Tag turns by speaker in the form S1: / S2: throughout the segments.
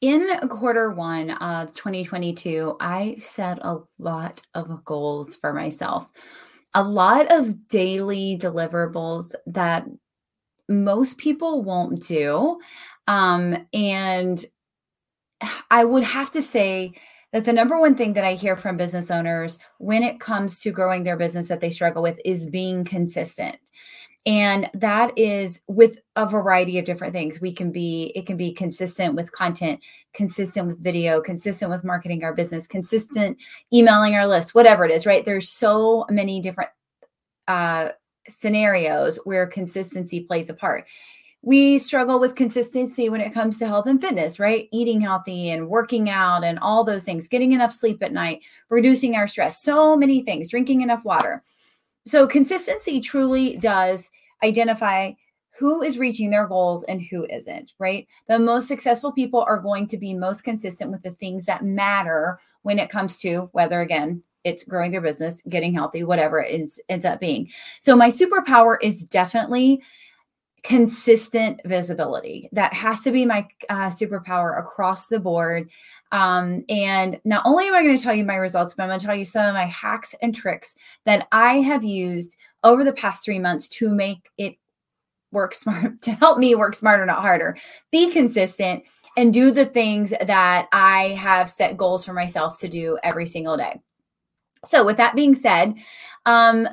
S1: in quarter one of 2022, I set a lot of goals for myself, a lot of daily deliverables that most people won't do. Um, and I would have to say that the number one thing that I hear from business owners when it comes to growing their business that they struggle with is being consistent and that is with a variety of different things we can be it can be consistent with content consistent with video consistent with marketing our business consistent emailing our list whatever it is right there's so many different uh, scenarios where consistency plays a part we struggle with consistency when it comes to health and fitness, right? Eating healthy and working out and all those things, getting enough sleep at night, reducing our stress, so many things, drinking enough water. So consistency truly does identify who is reaching their goals and who isn't, right? The most successful people are going to be most consistent with the things that matter when it comes to whether, again, it's growing their business, getting healthy, whatever it ends, ends up being. So, my superpower is definitely consistent visibility. That has to be my uh, superpower across the board. Um, and not only am I going to tell you my results, but I'm going to tell you some of my hacks and tricks that I have used over the past three months to make it work smart, to help me work smarter, not harder. Be consistent and do the things that I have set goals for myself to do every single day. So, with that being said, um,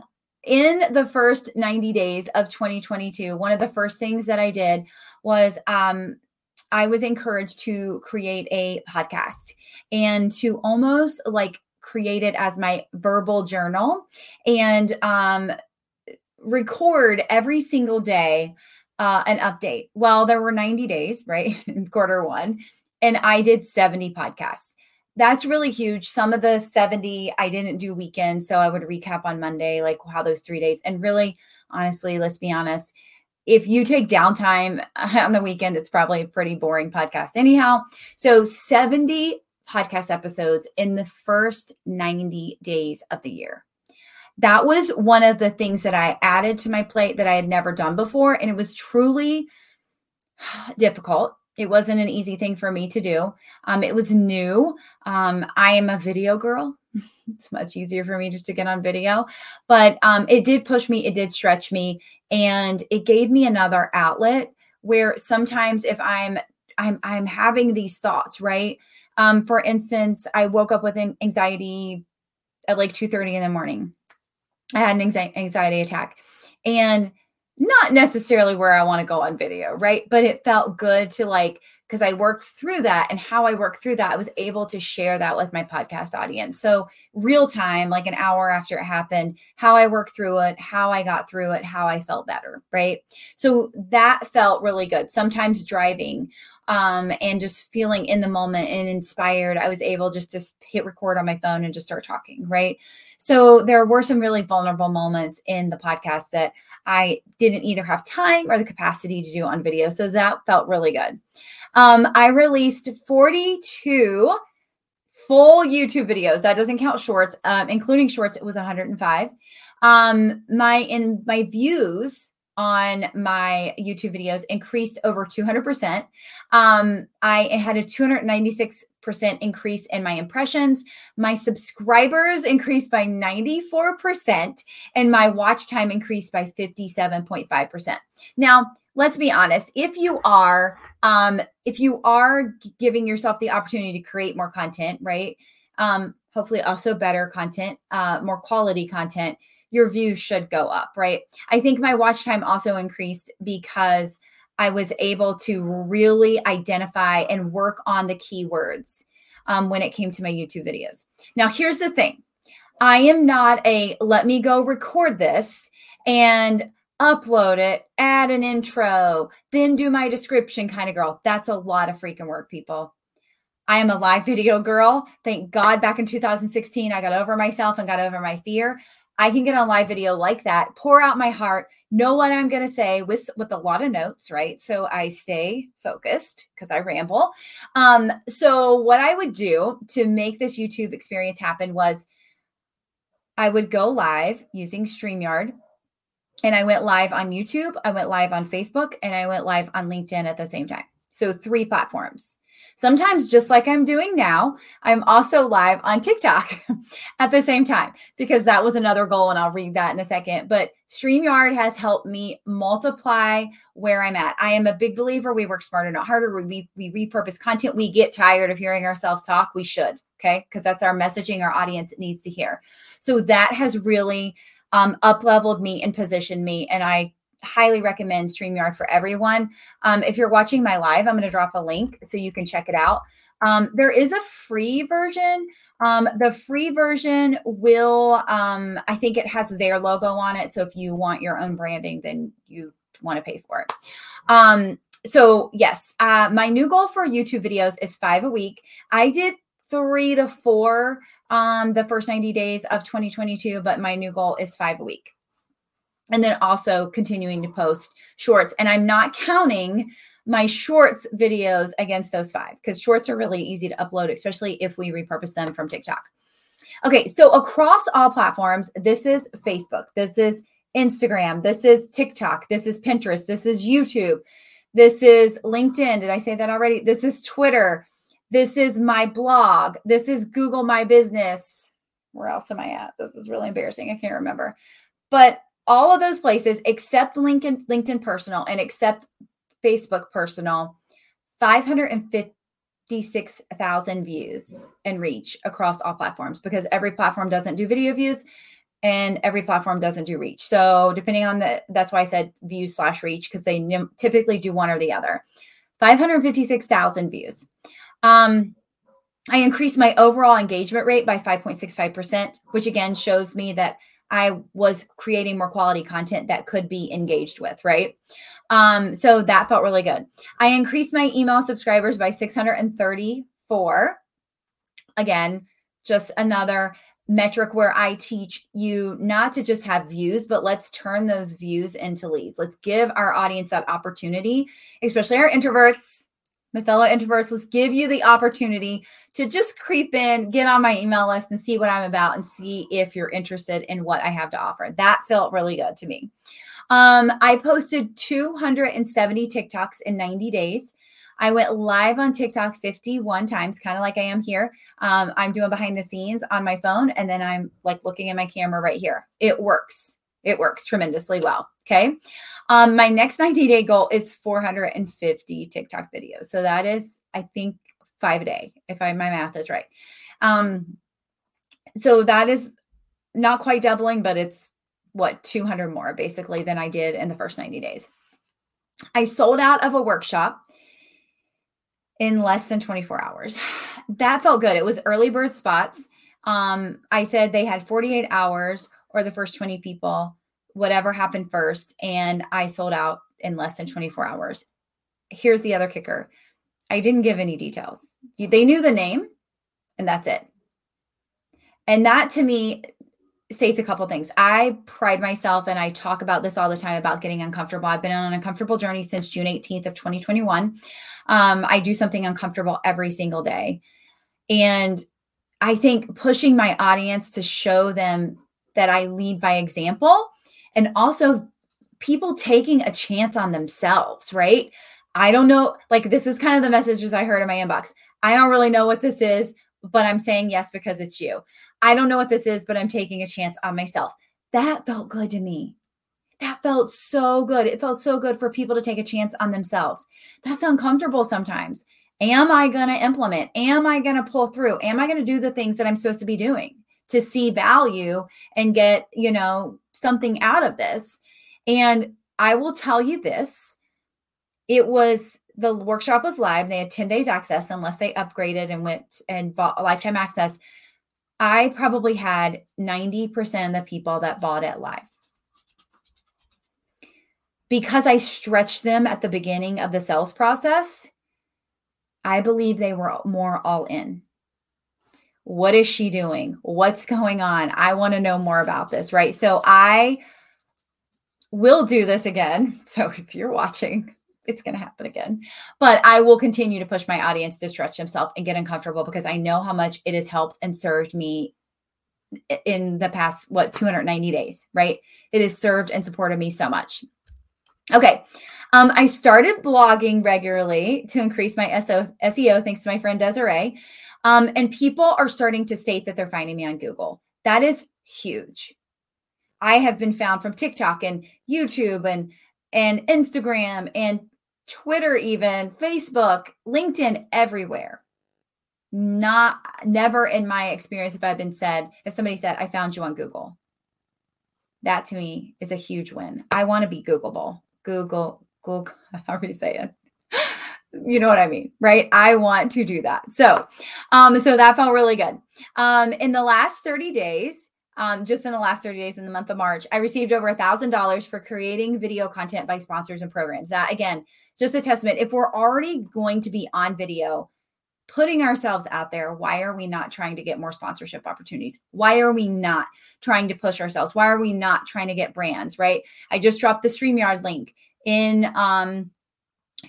S1: in the first 90 days of 2022, one of the first things that I did was um, I was encouraged to create a podcast and to almost like create it as my verbal journal and um, record every single day uh, an update. Well, there were 90 days, right? in quarter one. And I did 70 podcasts. That's really huge. Some of the 70 I didn't do weekends. So I would recap on Monday, like how those three days. And really, honestly, let's be honest, if you take downtime on the weekend, it's probably a pretty boring podcast, anyhow. So 70 podcast episodes in the first 90 days of the year. That was one of the things that I added to my plate that I had never done before. And it was truly difficult. It wasn't an easy thing for me to do. Um, it was new. Um, I am a video girl. it's much easier for me just to get on video, but um, it did push me. It did stretch me, and it gave me another outlet where sometimes if I'm I'm I'm having these thoughts, right? Um, for instance, I woke up with an anxiety at like two thirty in the morning. I had an anxiety attack, and not necessarily where I want to go on video, right? But it felt good to like, because I worked through that and how I worked through that, I was able to share that with my podcast audience. So, real time, like an hour after it happened, how I worked through it, how I got through it, how I felt better, right? So, that felt really good. Sometimes driving um, and just feeling in the moment and inspired, I was able just to hit record on my phone and just start talking, right? So there were some really vulnerable moments in the podcast that I didn't either have time or the capacity to do on video. So that felt really good. Um, I released 42 full YouTube videos. That doesn't count shorts, um, including shorts. It was 105. Um, my in my views on my YouTube videos increased over 200%. Um, I had a 296% increase in my impressions. My subscribers increased by 94%, and my watch time increased by 57.5%. Now, let's be honest if you are um, if you are giving yourself the opportunity to create more content right um, hopefully also better content uh, more quality content your views should go up, right? I think my watch time also increased because I was able to really identify and work on the keywords um, when it came to my YouTube videos. Now, here's the thing I am not a let me go record this and upload it, add an intro, then do my description kind of girl. That's a lot of freaking work, people. I am a live video girl. Thank God back in 2016, I got over myself and got over my fear. I can get on live video like that, pour out my heart, know what I'm going to say with with a lot of notes, right? So I stay focused because I ramble. Um, so what I would do to make this YouTube experience happen was I would go live using StreamYard. And I went live on YouTube, I went live on Facebook, and I went live on LinkedIn at the same time. So three platforms. Sometimes, just like I'm doing now, I'm also live on TikTok at the same time because that was another goal, and I'll read that in a second. But StreamYard has helped me multiply where I'm at. I am a big believer we work smarter, not harder. We, we repurpose content. We get tired of hearing ourselves talk. We should, okay? Because that's our messaging our audience needs to hear. So that has really um, up leveled me and positioned me. And I highly recommend StreamYard for everyone. Um, if you're watching my live, I'm going to drop a link so you can check it out. Um, there is a free version. Um, the free version will, um, I think it has their logo on it. So if you want your own branding, then you want to pay for it. Um, so yes, uh, my new goal for YouTube videos is five a week. I did three to four um, the first 90 days of 2022, but my new goal is five a week and then also continuing to post shorts. And I'm not counting my shorts videos against those five because shorts are really easy to upload, especially if we repurpose them from TikTok. Okay, so across all platforms, this is Facebook, this is Instagram, this is TikTok, this is Pinterest, this is YouTube, this is LinkedIn. Did I say that already? This is Twitter, this is my blog, this is Google My Business. Where else am I at? This is really embarrassing. I can't remember. But all of those places except LinkedIn, LinkedIn personal and except Facebook personal, 556,000 views and reach across all platforms because every platform doesn't do video views and every platform doesn't do reach. So depending on the, that's why I said view slash reach because they typically do one or the other. 556,000 views. Um, I increased my overall engagement rate by 5.65%, which again shows me that I was creating more quality content that could be engaged with, right? Um, so that felt really good. I increased my email subscribers by 634. Again, just another metric where I teach you not to just have views, but let's turn those views into leads. Let's give our audience that opportunity, especially our introverts my fellow introverts, let's give you the opportunity to just creep in, get on my email list and see what I'm about and see if you're interested in what I have to offer. That felt really good to me. Um, I posted 270 TikToks in 90 days. I went live on TikTok 51 times, kind of like I am here. Um, I'm doing behind the scenes on my phone, and then I'm like looking at my camera right here. It works. It works tremendously well. Okay. Um, my next 90 day goal is 450 TikTok videos. So that is, I think, five a day, if I my math is right. Um, so that is not quite doubling, but it's what 200 more basically than I did in the first 90 days. I sold out of a workshop in less than 24 hours. That felt good. It was early bird spots. Um, I said they had 48 hours or the first 20 people whatever happened first and I sold out in less than 24 hours. Here's the other kicker. I didn't give any details. They knew the name and that's it. And that to me states a couple things. I pride myself and I talk about this all the time about getting uncomfortable. I've been on an uncomfortable journey since June 18th of 2021. Um, I do something uncomfortable every single day. And I think pushing my audience to show them that I lead by example and also people taking a chance on themselves, right? I don't know, like this is kind of the messages I heard in my inbox. I don't really know what this is, but I'm saying yes because it's you. I don't know what this is, but I'm taking a chance on myself. That felt good to me. That felt so good. It felt so good for people to take a chance on themselves. That's uncomfortable sometimes. Am I going to implement? Am I going to pull through? Am I going to do the things that I'm supposed to be doing? To see value and get, you know, something out of this. And I will tell you this it was the workshop was live. They had 10 days access unless they upgraded and went and bought a lifetime access. I probably had 90% of the people that bought it live. Because I stretched them at the beginning of the sales process, I believe they were more all in. What is she doing? What's going on? I want to know more about this, right? So I will do this again. So if you're watching, it's going to happen again. But I will continue to push my audience to stretch themselves and get uncomfortable because I know how much it has helped and served me in the past, what, 290 days, right? It has served and supported me so much. Okay. Um, I started blogging regularly to increase my SEO, thanks to my friend Desiree. Um, and people are starting to state that they're finding me on Google. That is huge. I have been found from TikTok and YouTube and and Instagram and Twitter, even Facebook, LinkedIn, everywhere. Not never in my experience have I been said, if somebody said, I found you on Google. That to me is a huge win. I want to be Googleable. Google, Google, how are you say it? You know what I mean, right? I want to do that. So, um, so that felt really good. Um, in the last 30 days, um, just in the last 30 days in the month of March, I received over a thousand dollars for creating video content by sponsors and programs. That again, just a testament. If we're already going to be on video, putting ourselves out there, why are we not trying to get more sponsorship opportunities? Why are we not trying to push ourselves? Why are we not trying to get brands? Right? I just dropped the StreamYard link in um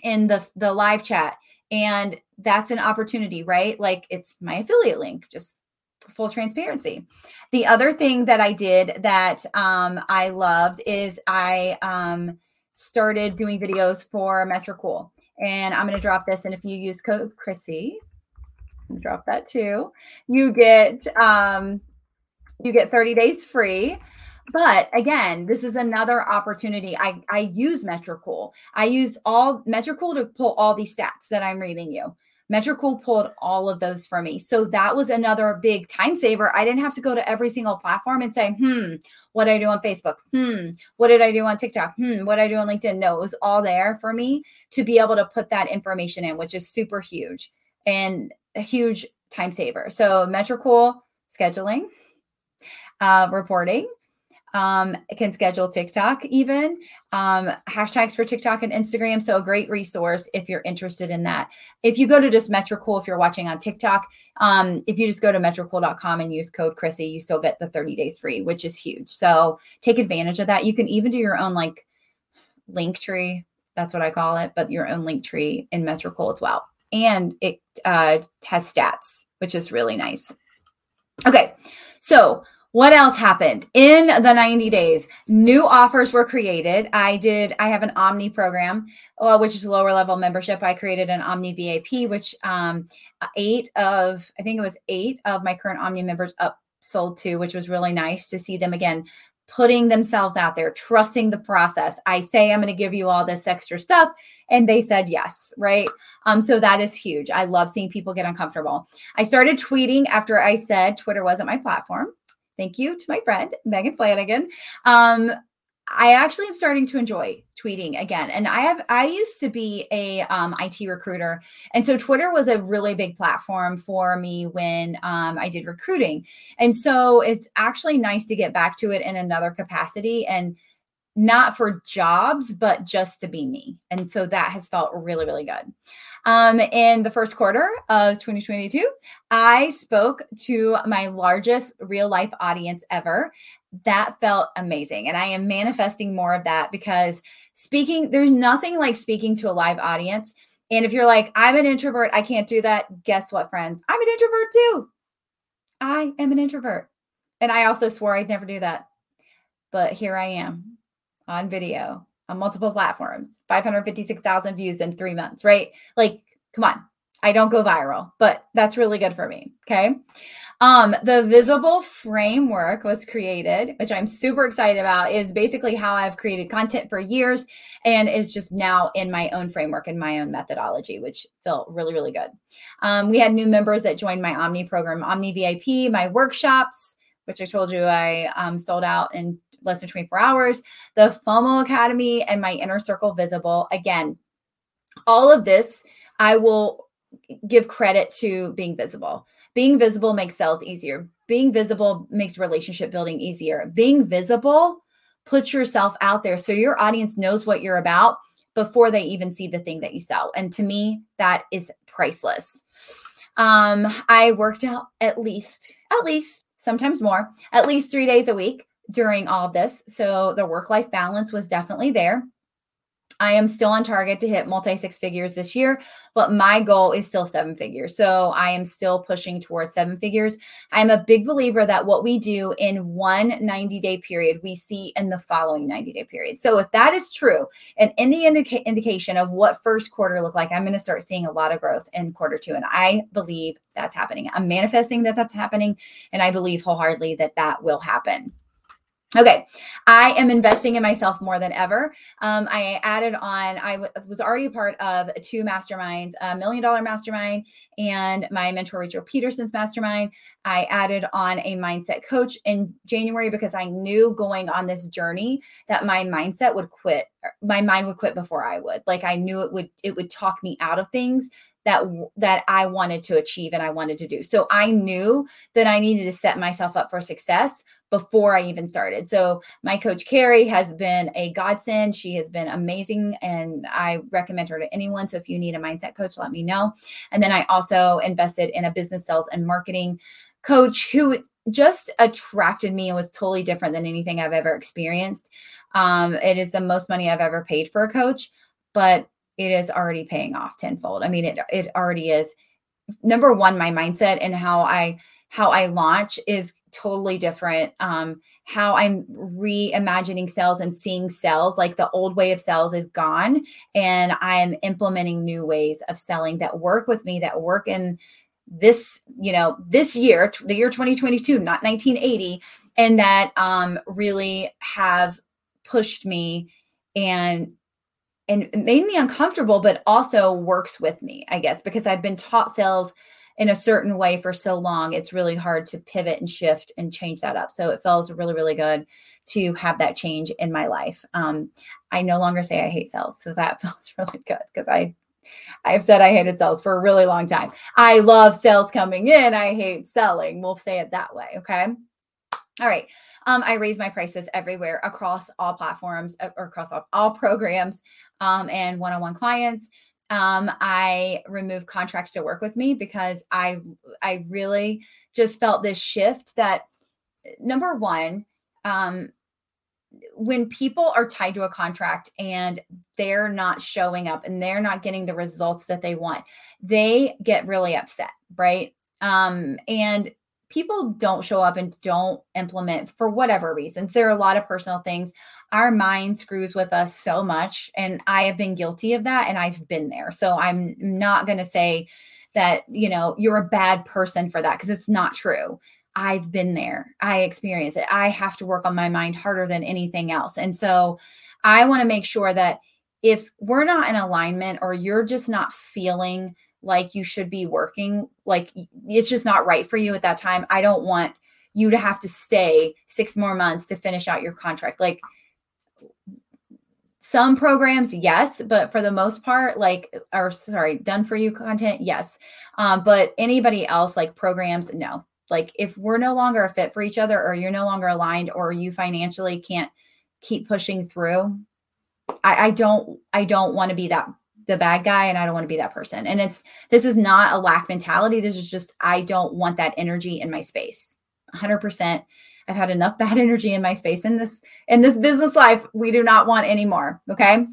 S1: in the the live chat, and that's an opportunity, right? Like it's my affiliate link. Just full transparency. The other thing that I did that um, I loved is I um, started doing videos for Metricool. And I'm going to drop this. And if you use code Crissy, drop that too, you get um, you get 30 days free. But again, this is another opportunity. I, I use Metricool. I used all Metricool to pull all these stats that I'm reading you. Metricool pulled all of those for me. So that was another big time saver. I didn't have to go to every single platform and say, hmm, what did I do on Facebook? Hmm, what did I do on TikTok? Hmm, what did I do on LinkedIn? No, it was all there for me to be able to put that information in, which is super huge and a huge time saver. So Metricool scheduling, uh, reporting, um, can schedule TikTok even um, hashtags for TikTok and Instagram. So a great resource if you're interested in that. If you go to just Metricool, if you're watching on TikTok, um, if you just go to metricool.com and use code Crissy, you still get the 30 days free, which is huge. So take advantage of that. You can even do your own like link tree. That's what I call it, but your own link tree in Metricool as well. And it uh, has stats, which is really nice. Okay. So what else happened in the 90 days? New offers were created. I did, I have an Omni program, uh, which is lower level membership. I created an Omni VIP, which um, eight of, I think it was eight of my current Omni members up sold to, which was really nice to see them again putting themselves out there, trusting the process. I say I'm going to give you all this extra stuff and they said yes, right? Um so that is huge. I love seeing people get uncomfortable. I started tweeting after I said Twitter wasn't my platform. Thank you to my friend Megan Flanagan. Um, I actually am starting to enjoy tweeting again. And I have I used to be a um, IT recruiter, and so Twitter was a really big platform for me when um, I did recruiting. And so it's actually nice to get back to it in another capacity and not for jobs, but just to be me. And so that has felt really, really good. Um, in the first quarter of 2022, I spoke to my largest real life audience ever. That felt amazing. And I am manifesting more of that because speaking, there's nothing like speaking to a live audience. And if you're like, I'm an introvert, I can't do that. Guess what, friends? I'm an introvert too. I am an introvert. And I also swore I'd never do that. But here I am on video on multiple platforms, 556,000 views in three months, right? Like, come on. I don't go viral, but that's really good for me. Okay. Um, the visible framework was created, which I'm super excited about, is basically how I've created content for years. And it's just now in my own framework and my own methodology, which felt really, really good. Um, we had new members that joined my Omni program, Omni VIP, my workshops, which I told you I um, sold out in less than 24 hours, the FOMO Academy, and my inner circle visible. Again, all of this, I will give credit to being visible. Being visible makes sales easier. Being visible makes relationship building easier. Being visible puts yourself out there so your audience knows what you're about before they even see the thing that you sell. And to me, that is priceless. Um, I worked out at least, at least, sometimes more, at least three days a week during all this. So the work life balance was definitely there. I am still on target to hit multi six figures this year, but my goal is still seven figures. So I am still pushing towards seven figures. I'm a big believer that what we do in one 90 day period, we see in the following 90 day period. So if that is true, and any indica- indication of what first quarter looked like, I'm going to start seeing a lot of growth in quarter two. And I believe that's happening. I'm manifesting that that's happening. And I believe wholeheartedly that that will happen. Okay, I am investing in myself more than ever. Um, I added on, I w- was already part of two masterminds, a million dollar mastermind and my mentor, Rachel Peterson's mastermind. I added on a mindset coach in January because I knew going on this journey that my mindset would quit, my mind would quit before I would. Like I knew it would, it would talk me out of things that that I wanted to achieve and I wanted to do. So I knew that I needed to set myself up for success before I even started. So my coach Carrie has been a godsend. She has been amazing and I recommend her to anyone. So if you need a mindset coach, let me know. And then I also invested in a business sales and marketing coach who just attracted me and was totally different than anything I've ever experienced. Um, it is the most money I've ever paid for a coach, but it is already paying off tenfold. I mean, it it already is. Number one, my mindset and how I how I launch is totally different. Um, how I'm reimagining sales and seeing sales, like the old way of sales is gone, and I'm implementing new ways of selling that work with me, that work in this, you know, this year, the year 2022, not 1980, and that um, really have pushed me and and made me uncomfortable, but also works with me, I guess, because I've been taught sales in a certain way for so long. It's really hard to pivot and shift and change that up. So it feels really, really good to have that change in my life. Um, I no longer say I hate sales. So that feels really good because I I've said I hated sales for a really long time. I love sales coming in. I hate selling. We'll say it that way. Okay. All right. Um, I raise my prices everywhere across all platforms uh, or across all, all programs um, and one-on-one clients. Um, I remove contracts to work with me because I I really just felt this shift that number one, um, when people are tied to a contract and they're not showing up and they're not getting the results that they want, they get really upset, right? Um, and people don't show up and don't implement for whatever reasons. There are a lot of personal things. Our mind screws with us so much. And I have been guilty of that and I've been there. So I'm not going to say that, you know, you're a bad person for that because it's not true. I've been there. I experience it. I have to work on my mind harder than anything else. And so I want to make sure that if we're not in alignment or you're just not feeling like you should be working like it's just not right for you at that time. I don't want you to have to stay six more months to finish out your contract. Like some programs yes but for the most part like or sorry done for you content yes. Um, but anybody else like programs no. Like if we're no longer a fit for each other or you're no longer aligned or you financially can't keep pushing through i, I don't i don't want to be that the bad guy and I don't want to be that person. And it's this is not a lack mentality. This is just I don't want that energy in my space. 100%. I've had enough bad energy in my space in this in this business life. We do not want anymore, okay?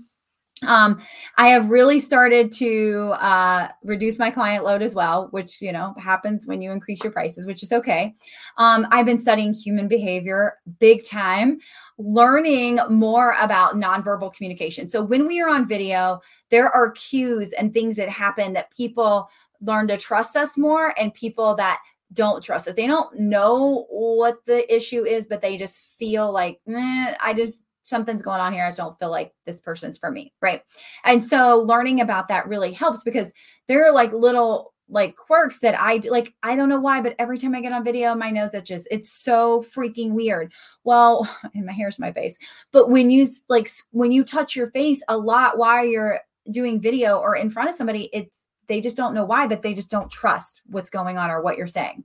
S1: Um, I have really started to uh, reduce my client load as well, which you know happens when you increase your prices, which is okay. Um, I've been studying human behavior big time, learning more about nonverbal communication. So when we are on video, there are cues and things that happen that people learn to trust us more, and people that don't trust us. They don't know what the issue is, but they just feel like, I just something's going on here. I just don't feel like this person's for me. Right. And so learning about that really helps because there are like little like quirks that I do. Like, I don't know why, but every time I get on video, my nose itches. It's so freaking weird. Well, and my hair's my face. But when you like, when you touch your face a lot while you're doing video or in front of somebody, it they just don't know why, but they just don't trust what's going on or what you're saying.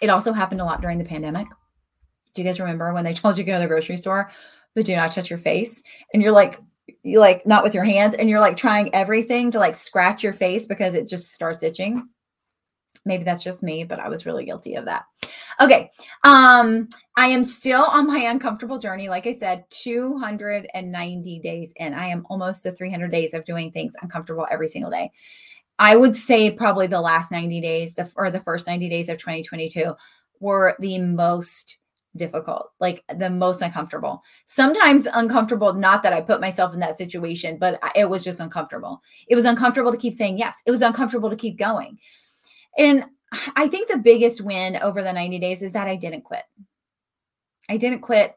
S1: It also happened a lot during the pandemic do you guys remember when they told you to go to the grocery store, but do not touch your face? And you're like, you like not with your hands, and you're like trying everything to like scratch your face because it just starts itching. Maybe that's just me, but I was really guilty of that. Okay. Um, I am still on my uncomfortable journey. Like I said, 290 days and I am almost to 300 days of doing things uncomfortable every single day. I would say probably the last 90 days, the or the first 90 days of 2022 were the most difficult, like the most uncomfortable. Sometimes uncomfortable, not that I put myself in that situation, but it was just uncomfortable. It was uncomfortable to keep saying yes. It was uncomfortable to keep going. And I think the biggest win over the 90 days is that I didn't quit. I didn't quit.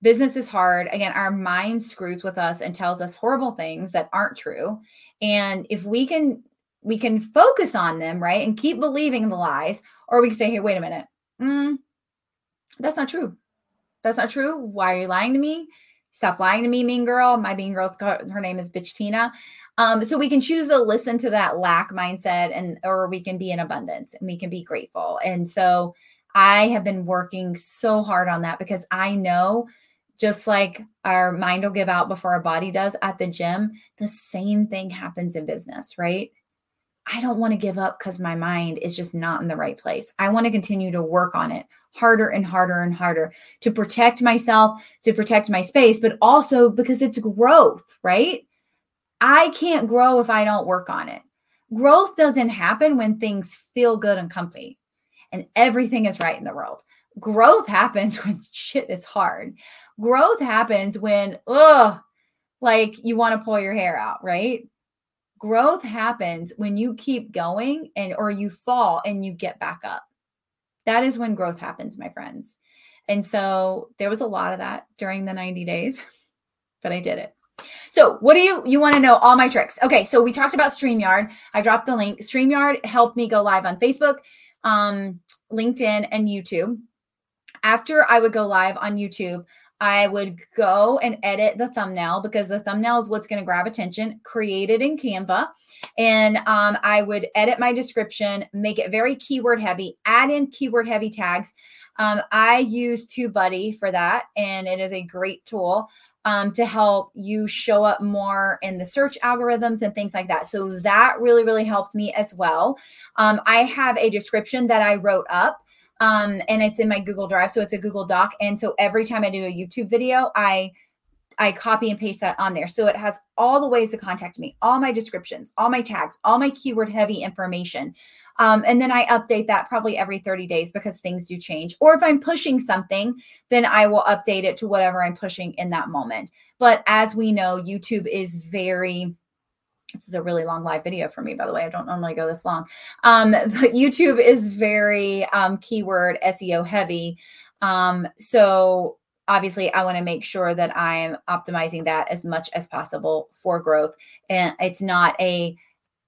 S1: Business is hard. Again, our mind screws with us and tells us horrible things that aren't true. And if we can we can focus on them, right? And keep believing the lies, or we can say, hey, wait a minute. Mm, that's not true. That's not true. Why are you lying to me? Stop lying to me, mean girl. My mean girl's her name is Bitch Tina. Um, so we can choose to listen to that lack mindset and or we can be in abundance and we can be grateful. And so I have been working so hard on that because I know just like our mind will give out before our body does at the gym, the same thing happens in business, right? I don't want to give up because my mind is just not in the right place. I want to continue to work on it harder and harder and harder to protect myself, to protect my space, but also because it's growth, right? I can't grow if I don't work on it. Growth doesn't happen when things feel good and comfy and everything is right in the world. Growth happens when shit is hard. Growth happens when, ugh, like you want to pull your hair out, right? Growth happens when you keep going and or you fall and you get back up. That is when growth happens, my friends. And so there was a lot of that during the 90 days, but I did it. So, what do you you want to know? All my tricks. Okay, so we talked about StreamYard. I dropped the link. StreamYard helped me go live on Facebook, um, LinkedIn, and YouTube. After I would go live on YouTube, I would go and edit the thumbnail because the thumbnail is what's going to grab attention, created in Canva. And um, I would edit my description, make it very keyword heavy, add in keyword heavy tags. Um, I use TubeBuddy for that, and it is a great tool um, to help you show up more in the search algorithms and things like that. So that really, really helped me as well. Um, I have a description that I wrote up. Um, and it's in my Google Drive, so it's a Google Doc. And so every time I do a YouTube video, I I copy and paste that on there. So it has all the ways to contact me, all my descriptions, all my tags, all my keyword heavy information. Um, and then I update that probably every 30 days because things do change. Or if I'm pushing something, then I will update it to whatever I'm pushing in that moment. But as we know, YouTube is very this is a really long live video for me, by the way. I don't normally go this long. Um, but YouTube is very um, keyword SEO heavy. Um, so obviously, I want to make sure that I'm optimizing that as much as possible for growth. And it's not a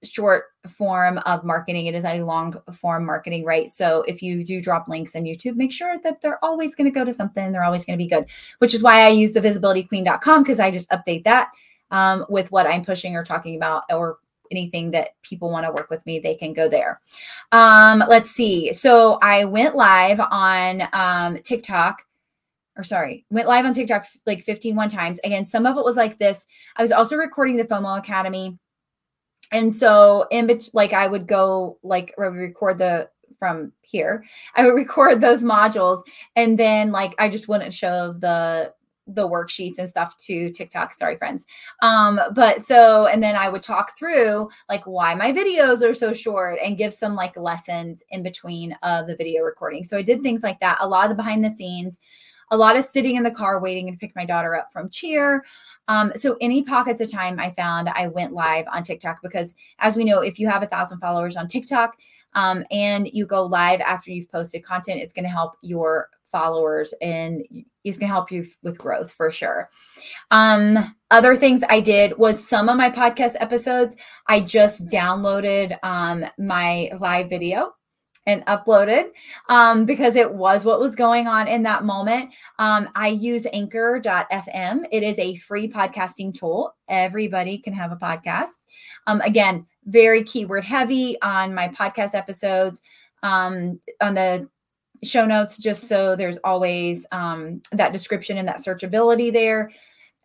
S1: short form of marketing. It is a long form marketing right? So if you do drop links on youtube make sure that they're always going to go to something. They're always going to be good which is why i use the visibilityqueen.com because i just update that um, with what i'm pushing or talking about or anything that people want to work with me they can go there. Um, let's see. So i went live on um, tiktok or sorry, went live on TikTok like 51 times. Again, some of it was like this. I was also recording the FOMO Academy and so in between, like I would go like record the from here. I would record those modules and then like I just wouldn't show the the worksheets and stuff to TikTok. Sorry, friends. Um, but so and then I would talk through like why my videos are so short and give some like lessons in between of the video recording. So I did things like that, a lot of the behind the scenes a lot of sitting in the car waiting to pick my daughter up from cheer. Um, so any pockets of time I found, I went live on TikTok because, as we know, if you have a thousand followers on TikTok um, and you go live after you've posted content, it's going to help your followers and it's going to help you with growth for sure. Um, other things I did was some of my podcast episodes, I just downloaded um, my live video and uploaded um, because it was what was going on in that moment. Um, I use anchor.fm. It is a free podcasting tool. Everybody can have a podcast. Um, again, very keyword heavy on my podcast episodes. Um, on the show notes, just so there's always um, that description and that searchability there.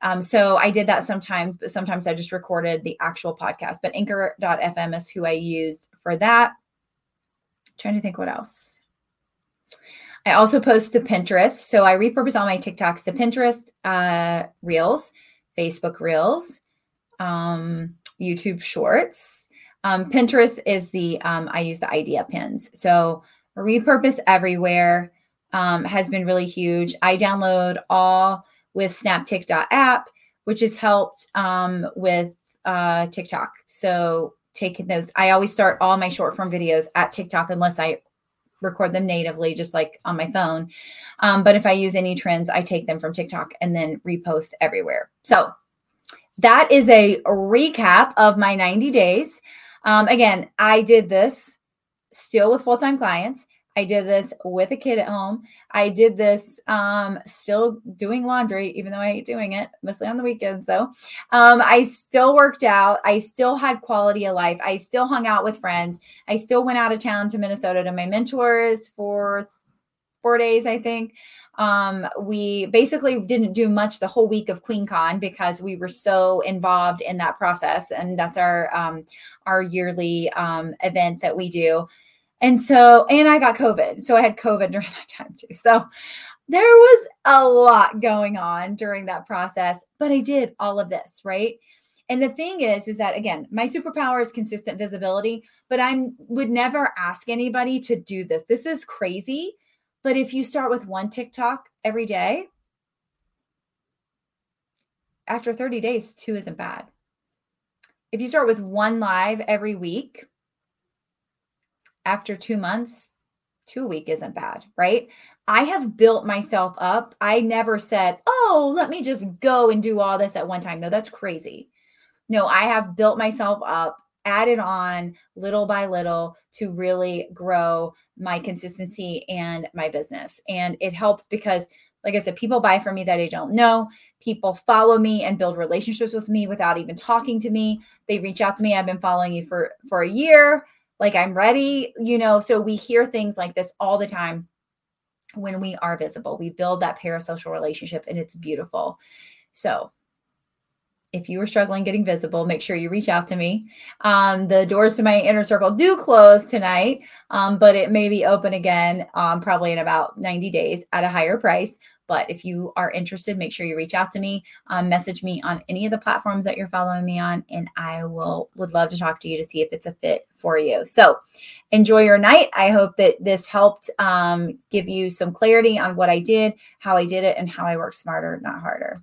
S1: Um, so I did that sometimes, but sometimes I just recorded the actual podcast. But anchor.fm is who I used for that. Trying to think what else. I also post to Pinterest. So I repurpose all my TikToks to Pinterest uh, Reels, Facebook Reels, um, YouTube Shorts. Um, Pinterest is the, um, I use the idea pins. So repurpose everywhere um, has been really huge. I download all with snaptik.app, which has helped um, with uh, TikTok. So taking those, I always start all my short form videos at TikTok unless I record them natively, just like on my phone. Um, but if I use any trends, I take them from TikTok and then repost everywhere. So that is a recap of my 90 days. Um, again, I did this still with full time clients. I did this with a kid at home. I did this um, still doing laundry, even though I hate doing it, mostly on the weekends, though. Um, I still worked out. I still had quality of life. I still hung out with friends. I still went out of town to Minnesota to my mentors for four days, I think. Um, we basically didn't do much the whole week of QueenCon because we were so involved in that process, and that's our um, our yearly um, event that we do. And so, and I got COVID. So I had COVID during that time too. So there was a lot going on during that process, but I did all of this, right? And the thing is, is that again, my superpower is consistent visibility, but I would never ask anybody to do this. This is crazy. But if you start with one TikTok every day, after 30 days, two isn't bad. If you start with one live every week, after two months, two week isn't bad, right? I have built myself up. I never said, oh, let me just go and do all this at one time. No, that's crazy. No, I have built myself up, added on little by little to really grow my consistency and my business. And it helps because, like I said, people buy from me that I don't know. People follow me and build relationships with me without even talking to me. They reach out to me. I've been following you for for a year like I'm ready, you know. So we hear things like this all the time when we are visible. We build that parasocial relationship and it's beautiful. So if you are struggling getting visible, make sure you reach out to me. Um, the doors to my inner circle do close tonight, um, but it may be open again um, probably in about 90 days at a higher price. But if you are interested, make sure you reach out to me, um, message me on any of the platforms that you're following me on, and I will would love to talk to you to see if it's a fit for you. So enjoy your night. I hope that this helped um, give you some clarity on what I did, how I did it, and how I work smarter, not harder.